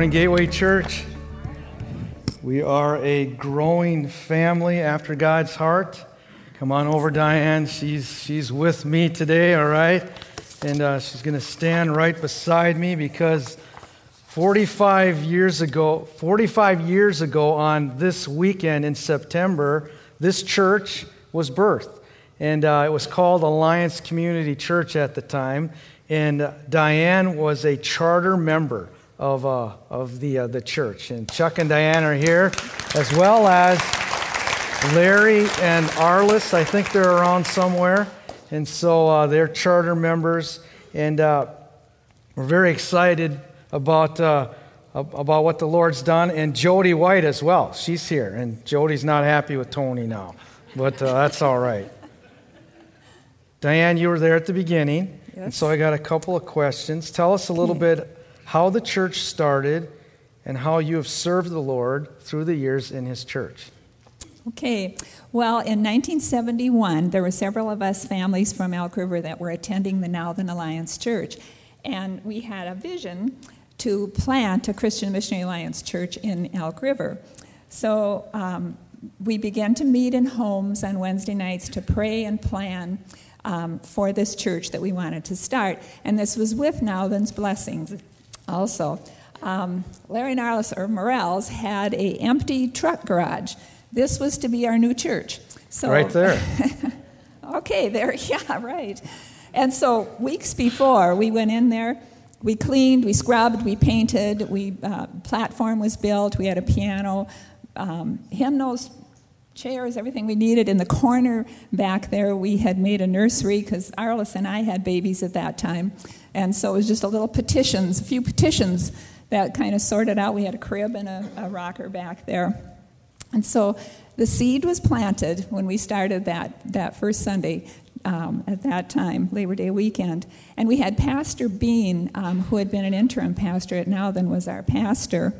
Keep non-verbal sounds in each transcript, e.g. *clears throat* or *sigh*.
Morning, Gateway Church. We are a growing family after God's heart. Come on over, Diane. She's, she's with me today, all right? And uh, she's going to stand right beside me because 45 years ago, 45 years ago on this weekend in September, this church was birthed. And uh, it was called Alliance Community Church at the time. And uh, Diane was a charter member of, uh, of the, uh, the church. And Chuck and Diane are here, as well as Larry and Arliss. I think they're around somewhere. And so uh, they're charter members. And uh, we're very excited about, uh, about what the Lord's done. And Jody White as well. She's here. And Jody's not happy with Tony now, but uh, that's all right. Diane, you were there at the beginning. Yes. And so I got a couple of questions. Tell us a little bit how the church started and how you have served the Lord through the years in His church. Okay. Well, in 1971, there were several of us families from Elk River that were attending the Nowthen Alliance Church. And we had a vision to plant a Christian Missionary Alliance church in Elk River. So um, we began to meet in homes on Wednesday nights to pray and plan um, for this church that we wanted to start. And this was with Nowthen's blessings also. Um, Larry and Arliss or Morels had a empty truck garage. This was to be our new church. So right there. *laughs* okay, there. *laughs* Yeah, right. And so weeks before we went in there, we cleaned, we scrubbed, we painted, we uh, platform was built, we had a piano, um, hymnals, chairs, everything we needed. In the corner back there, we had made a nursery because Arliss and I had babies at that time. And so it was just a little petitions, a few petitions that kind of sorted out. We had a crib and a, a rocker back there. And so the seed was planted when we started that, that first Sunday um, at that time, Labor Day weekend. And we had Pastor Bean, um, who had been an interim pastor at Nowthen, was our pastor.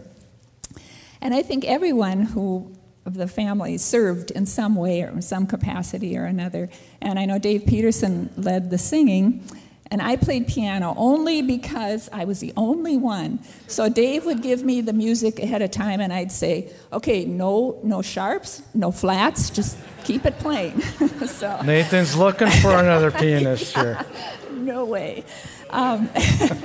And I think everyone who of the family served in some way or in some capacity or another. And I know Dave Peterson led the singing, and I played piano only because I was the only one. So Dave would give me the music ahead of time, and I'd say, "Okay, no, no sharps, no flats, just keep it playing." *laughs* so Nathan's looking for another *laughs* pianist here. no way. Um,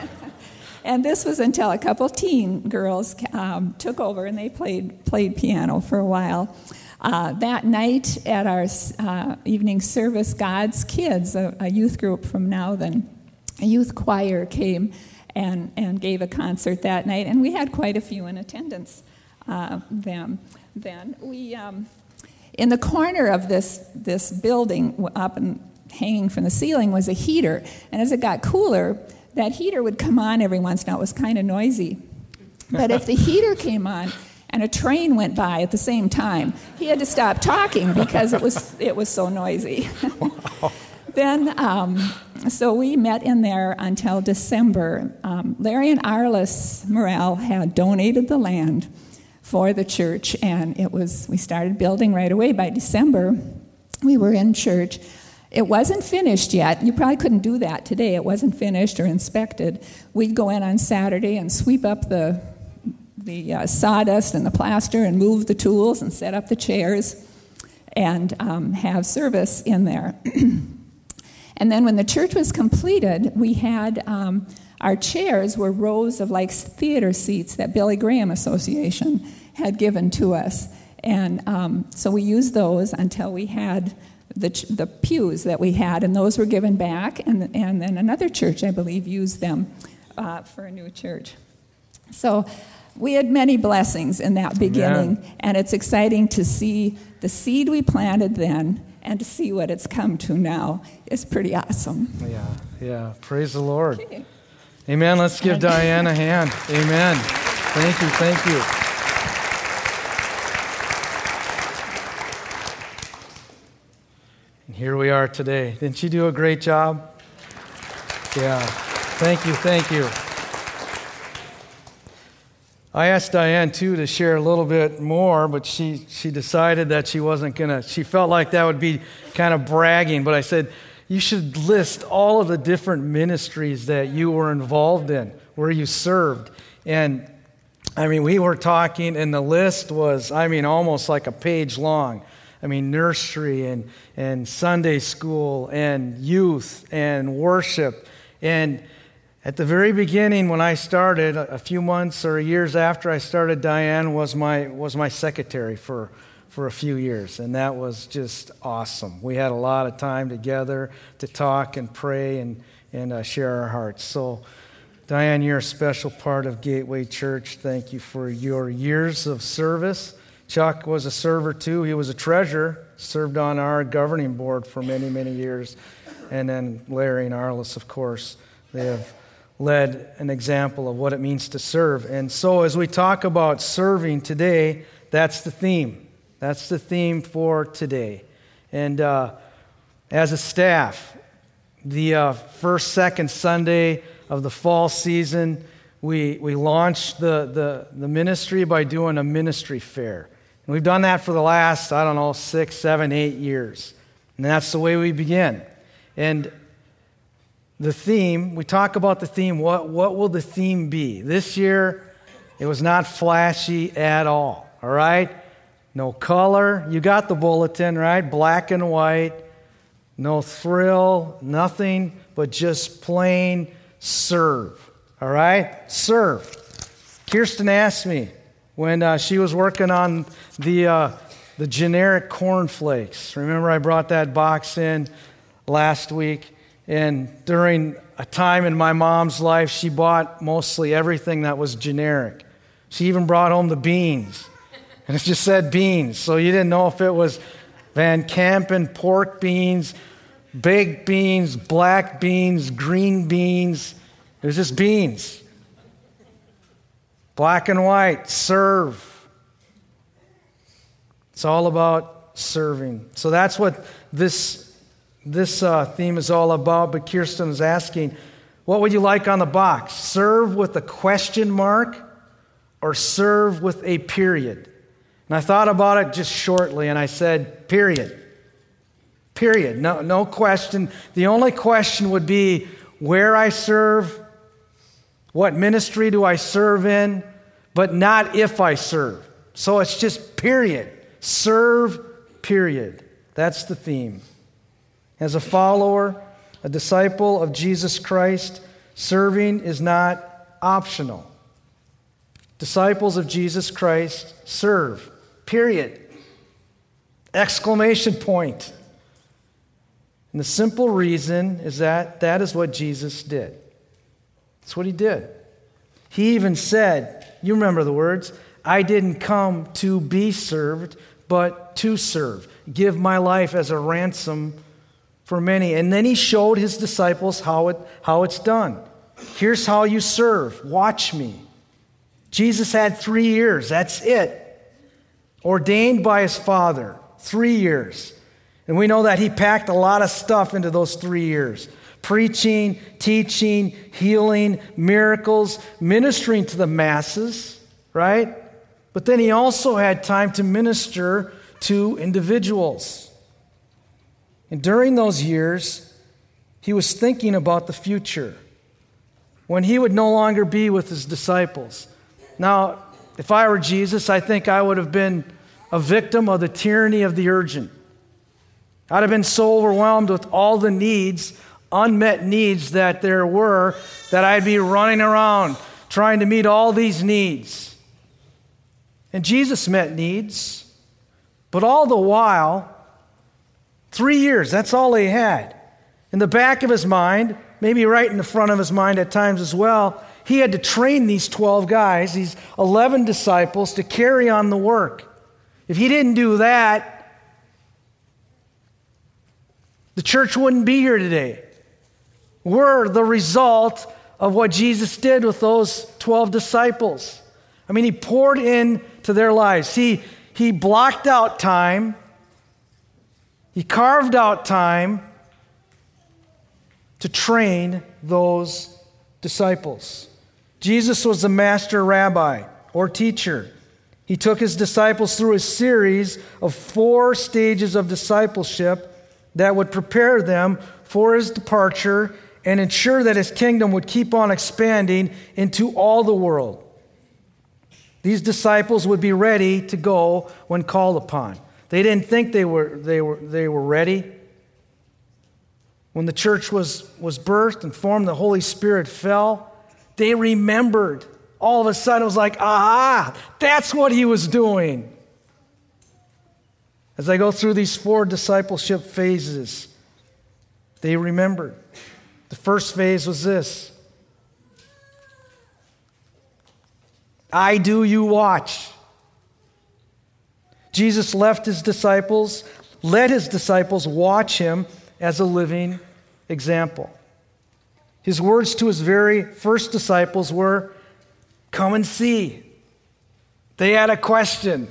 *laughs* and this was until a couple teen girls um, took over and they played, played piano for a while. Uh, that night at our uh, evening service, God's Kids, a, a, youth group from Nowthen, a youth choir came and, and gave a concert that night, and we had quite a few in attendance uh, them, then. We, um, in the corner of this, this building, up and hanging from the ceiling, was a heater, and as it got cooler, that heater would come on every once in a while. It was kind of noisy. But if the *laughs* heater came on and a train went by at the same time, he had to stop talking because it was, it was so noisy. *laughs* then, um, so we met in there until December. Um, Larry and Arliss Morel had donated the land for the church, and it was we started building right away. By December, we were in church. It wasn't finished yet. You probably couldn't do that today. It wasn't finished or inspected. We'd go in on Saturday and sweep up the, the uh, sawdust and the plaster and move the tools and set up the chairs and um, have service in there. *clears throat* and then when the church was completed, we had um, our chairs were rows of like theater seats that Billy Graham Association had given to us. And um, so we used those until we had the, the pews that we had, and those were given back, and, and then another church, I believe, used them uh, for a new church. So we had many blessings in that beginning, Amen. and it's exciting to see the seed we planted then and to see what it's come to now is pretty awesome. Yeah, yeah. Praise the Lord. Okay. Amen. Let's give Diane a hand. Amen. Thank you, thank you. And here we are today. Didn't she do a great job? Yeah. Thank you, thank you. I asked Diane too to share a little bit more, but she, she decided that she wasn't to. She felt like that would be kind of bragging, but I said, you should list all of the different ministries that you were involved in, where you served. And I mean, we were talking, and the list was, I mean, almost like a page long. I mean, nursery and, and Sunday school and youth and worship. And at the very beginning, when I started, a few months or years after I started, Diane was my, was my secretary for, for a few years. And that was just awesome. We had a lot of time together to talk and pray and, and uh, share our hearts. So, Diane, you're a special part of Gateway Church. Thank you for your years of service. Chuck was a server too. He was a treasurer, served on our governing board for many, many years. And then Larry and Arliss, of course, they have led an example of what it means to serve. And so, as we talk about serving today, that's the theme. That's the theme for today. And uh, as a staff, the uh, first, second Sunday of the fall season, we, we launched the, the, the ministry by doing a ministry fair. And we've done that for the last, I don't know, six, seven, eight years. And that's the way we begin. And the theme, we talk about the theme, what, what will the theme be? This year, it was not flashy at all, all right? No color. You got the bulletin, right? Black and white. No thrill, nothing, but just plain serve. All right? Serve. Kirsten asked me when uh, she was working on the, uh, the generic cornflakes. Remember, I brought that box in last week? And during a time in my mom's life, she bought mostly everything that was generic. She even brought home the beans. And it just said beans. So you didn't know if it was Van Kampen pork beans, baked beans, black beans, green beans. It was just beans. Black and white, serve. It's all about serving. So that's what this, this uh, theme is all about. But Kirsten is asking, what would you like on the box? Serve with a question mark or serve with a period? And I thought about it just shortly and I said, period. Period. No, no question. The only question would be where I serve what ministry do I serve in? But not if I serve. So it's just period. Serve, period. That's the theme. As a follower, a disciple of Jesus Christ, serving is not optional. Disciples of Jesus Christ serve, period. Exclamation point. And the simple reason is that that is what Jesus did. That's what he did. He even said, you remember the words, I didn't come to be served, but to serve, give my life as a ransom for many. And then he showed his disciples how, it, how it's done. Here's how you serve. Watch me. Jesus had three years. That's it. Ordained by his Father. Three years. And we know that he packed a lot of stuff into those three years preaching, teaching, healing, miracles, ministering to the masses, right? But then he also had time to minister to individuals. And during those years, he was thinking about the future when he would no longer be with his disciples. Now, if I were Jesus, I think I would have been a victim of the tyranny of the urgent. I'd have been so overwhelmed with all the needs unmet needs that there were that I'd be running around trying to meet all these needs. And Jesus met needs, but all the while, three years, that's all he had. In the back of his mind, maybe right in the front of his mind at times as well, he had to train these 12 guys, these 11 disciples, to carry on the work. If he didn't do that, the church wouldn't be here today were the result of what Jesus did with those 12 disciples. I mean, he poured into their lives. He, he blocked out time, he carved out time to train those disciples. Jesus was the master rabbi or teacher. He took his disciples through a series of four stages of discipleship that would prepare them for his departure and ensure that his kingdom would keep on expanding into all the world. These disciples would be ready to go when called upon. They didn't think they were, they were, they were ready. When the church was, was birthed and formed, the Holy Spirit fell. They remembered. All of a sudden, it was like, aha, that's what he was doing. As I go through these four discipleship phases, they remembered. The first phase was this I do, you watch. Jesus left his disciples, let his disciples watch him as a living example. His words to his very first disciples were, Come and see. They had a question.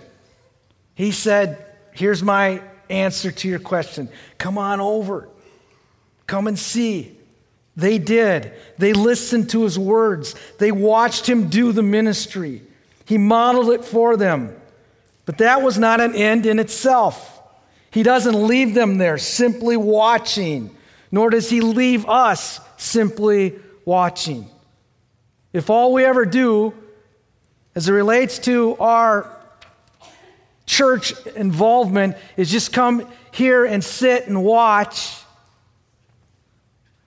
He said, Here's my answer to your question. Come on over. Come and see. They did. They listened to his words. They watched him do the ministry. He modeled it for them. But that was not an end in itself. He doesn't leave them there simply watching, nor does he leave us simply watching. If all we ever do, as it relates to our church involvement, is just come here and sit and watch,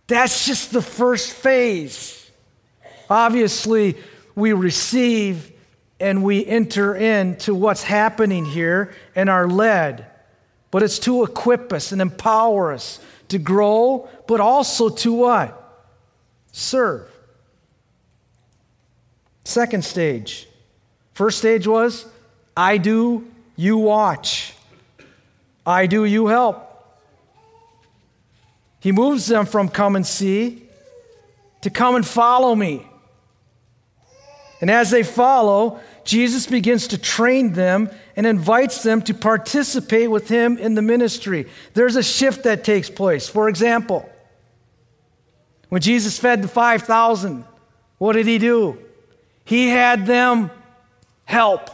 that's just the first phase. Obviously, we receive and we enter into what's happening here and are led. But it's to equip us and empower us to grow, but also to what? Serve. Second stage. First stage was I do, you watch. I do, you help. He moves them from come and see to come and follow me. And as they follow, Jesus begins to train them and invites them to participate with him in the ministry. There's a shift that takes place. For example, when Jesus fed the 5,000, what did he do? He had them help.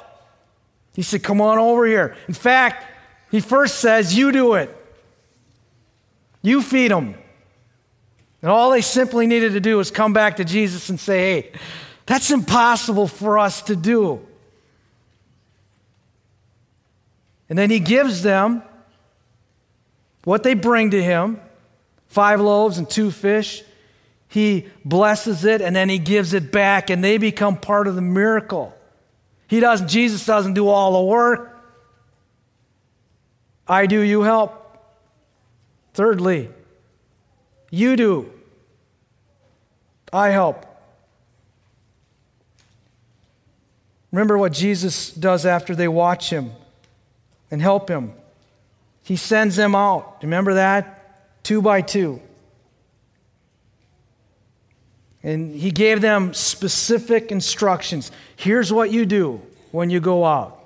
He said, Come on over here. In fact, he first says, You do it. You feed them. And all they simply needed to do was come back to Jesus and say, Hey, that's impossible for us to do. And then he gives them what they bring to him five loaves and two fish. He blesses it and then he gives it back, and they become part of the miracle. He doesn't, Jesus doesn't do all the work. I do, you help. Thirdly, you do. I help. Remember what Jesus does after they watch him and help him. He sends them out. Remember that? Two by two. And he gave them specific instructions. Here's what you do when you go out.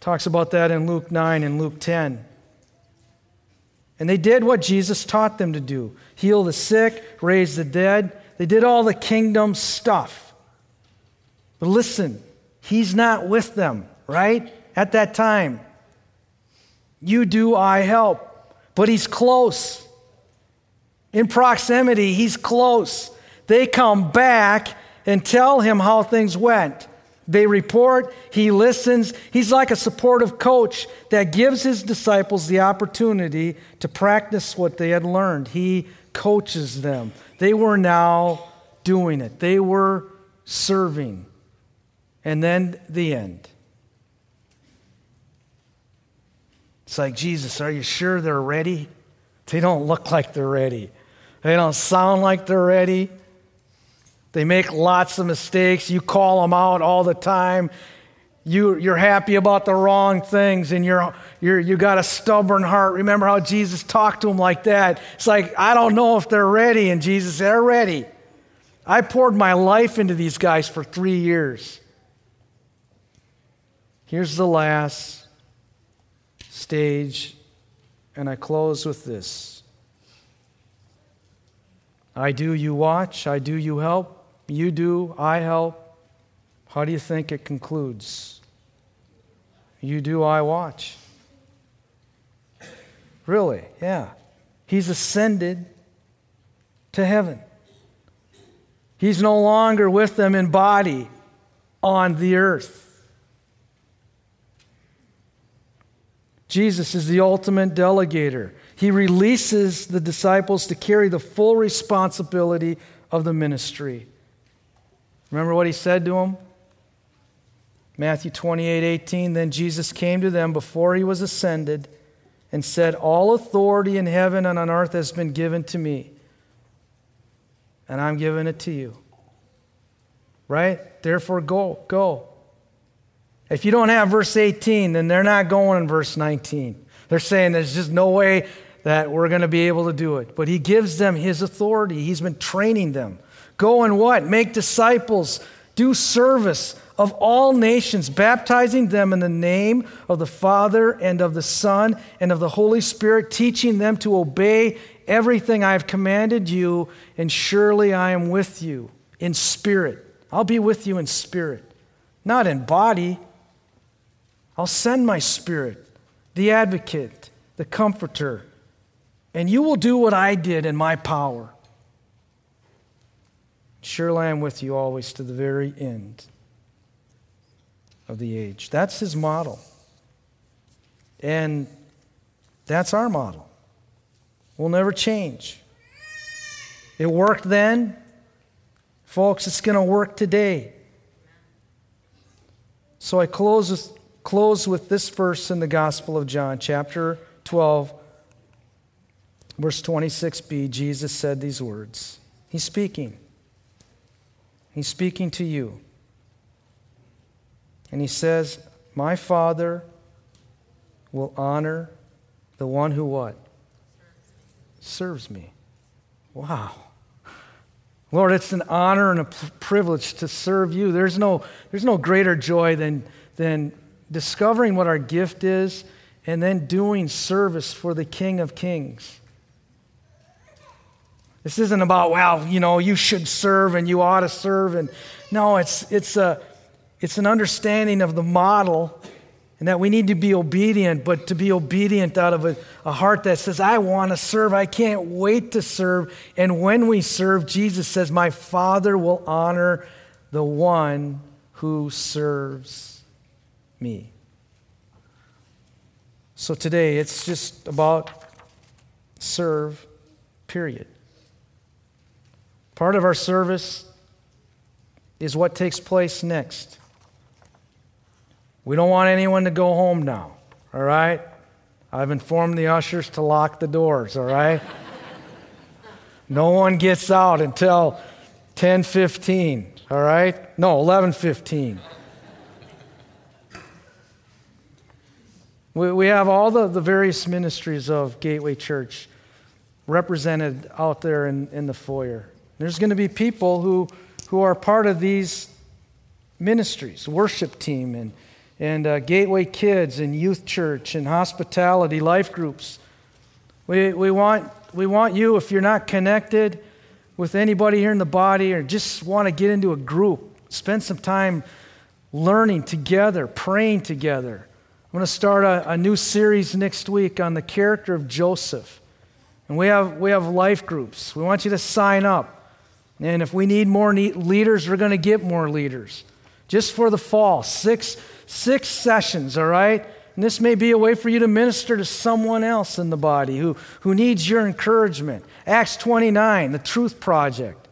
Talks about that in Luke 9 and Luke 10. And they did what Jesus taught them to do heal the sick, raise the dead. They did all the kingdom stuff. But listen, he's not with them, right? At that time. You do, I help. But he's close. In proximity, he's close. They come back and tell him how things went. They report, he listens. He's like a supportive coach that gives his disciples the opportunity to practice what they had learned. He coaches them. They were now doing it, they were serving and then the end. It's like, Jesus, are you sure they're ready? They don't look like they're ready. They don't sound like they're ready. They make lots of mistakes. You call them out all the time. You, you're happy about the wrong things and you're, you're, you got a stubborn heart. Remember how Jesus talked to them like that? It's like, I don't know if they're ready. And Jesus, they're ready. I poured my life into these guys for three years. Here's the last stage, and I close with this I do, you watch. I do, you help. You do, I help. How do you think it concludes? You do, I watch. Really? Yeah. He's ascended to heaven. He's no longer with them in body on the earth. Jesus is the ultimate delegator. He releases the disciples to carry the full responsibility of the ministry. Remember what he said to them? Matthew 28 18. Then Jesus came to them before he was ascended and said, All authority in heaven and on earth has been given to me, and I'm giving it to you. Right? Therefore, go, go. If you don't have verse 18, then they're not going in verse 19. They're saying there's just no way that we're going to be able to do it. But he gives them his authority. He's been training them. Go and what? Make disciples, do service of all nations, baptizing them in the name of the Father and of the Son and of the Holy Spirit, teaching them to obey everything I have commanded you, and surely I am with you in spirit. I'll be with you in spirit, not in body. I'll send my spirit, the advocate, the comforter, and you will do what I did in my power. Surely I am with you always to the very end of the age. That's his model. And that's our model. We'll never change. It worked then. Folks, it's going to work today. So I close with, close with this verse in the Gospel of John, chapter 12, verse 26b. Jesus said these words. He's speaking. He's speaking to you. And he says, My Father will honor the one who what? Serves me. Wow. Lord, it's an honor and a privilege to serve you. There's no, there's no greater joy than, than discovering what our gift is and then doing service for the King of Kings. This isn't about, well, you know, you should serve and you ought to serve. And no, it's, it's, a, it's an understanding of the model and that we need to be obedient, but to be obedient out of a, a heart that says, I want to serve. I can't wait to serve. And when we serve, Jesus says, My Father will honor the one who serves me. So today, it's just about serve, period. Part of our service is what takes place next. We don't want anyone to go home now, all right? I've informed the ushers to lock the doors, all right? *laughs* no one gets out until 10:15, all right? No, 11:15. We, we have all the, the various ministries of Gateway Church represented out there in, in the foyer. There's going to be people who, who are part of these ministries, worship team and, and uh, Gateway Kids and youth church and hospitality life groups. We, we, want, we want you, if you're not connected with anybody here in the body or just want to get into a group, spend some time learning together, praying together. I'm going to start a, a new series next week on the character of Joseph. And we have, we have life groups. We want you to sign up. And if we need more leaders, we're going to get more leaders. Just for the fall, six, six sessions, all right? And this may be a way for you to minister to someone else in the body who, who needs your encouragement. Acts 29, the Truth Project.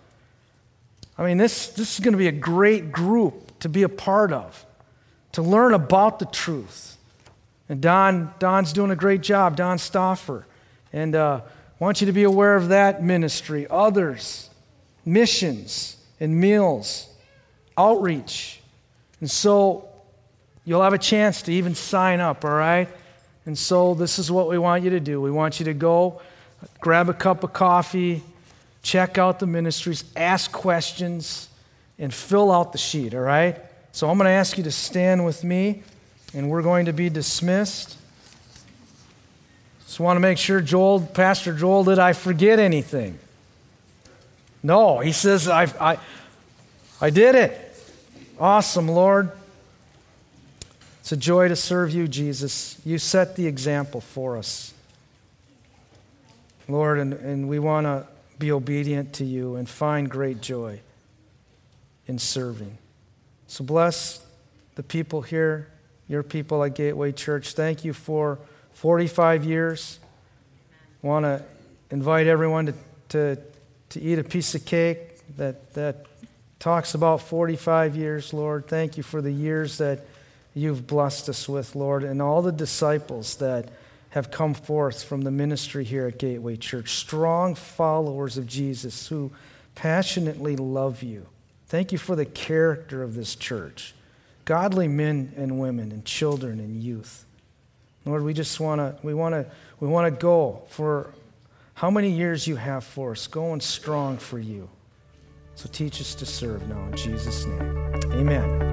I mean, this, this is going to be a great group to be a part of, to learn about the truth. And Don, Don's doing a great job, Don Stoffer. And uh, want you to be aware of that ministry. Others, missions and meals, outreach. And so you'll have a chance to even sign up, all right? And so this is what we want you to do. We want you to go, grab a cup of coffee, check out the ministries, ask questions, and fill out the sheet, all right? So I'm going to ask you to stand with me, and we're going to be dismissed. Just want to make sure, Joel, Pastor Joel, did I forget anything? No, he says, I, I, I did it. Awesome, Lord. It's a joy to serve you, Jesus. You set the example for us. Lord, and, and we want to be obedient to you and find great joy. in serving. So bless the people here, your people at Gateway Church. Thank you for 45 years. Want to invite everyone to, to, to eat a piece of cake that, that talks about 45 years, Lord. Thank you for the years that you've blessed us with, Lord, and all the disciples that have come forth from the ministry here at Gateway Church. Strong followers of Jesus who passionately love you. Thank you for the character of this church. Godly men and women and children and youth. Lord, we just want to we want to we want to go for how many years you have for us, going strong for you. So teach us to serve now in Jesus' name. Amen.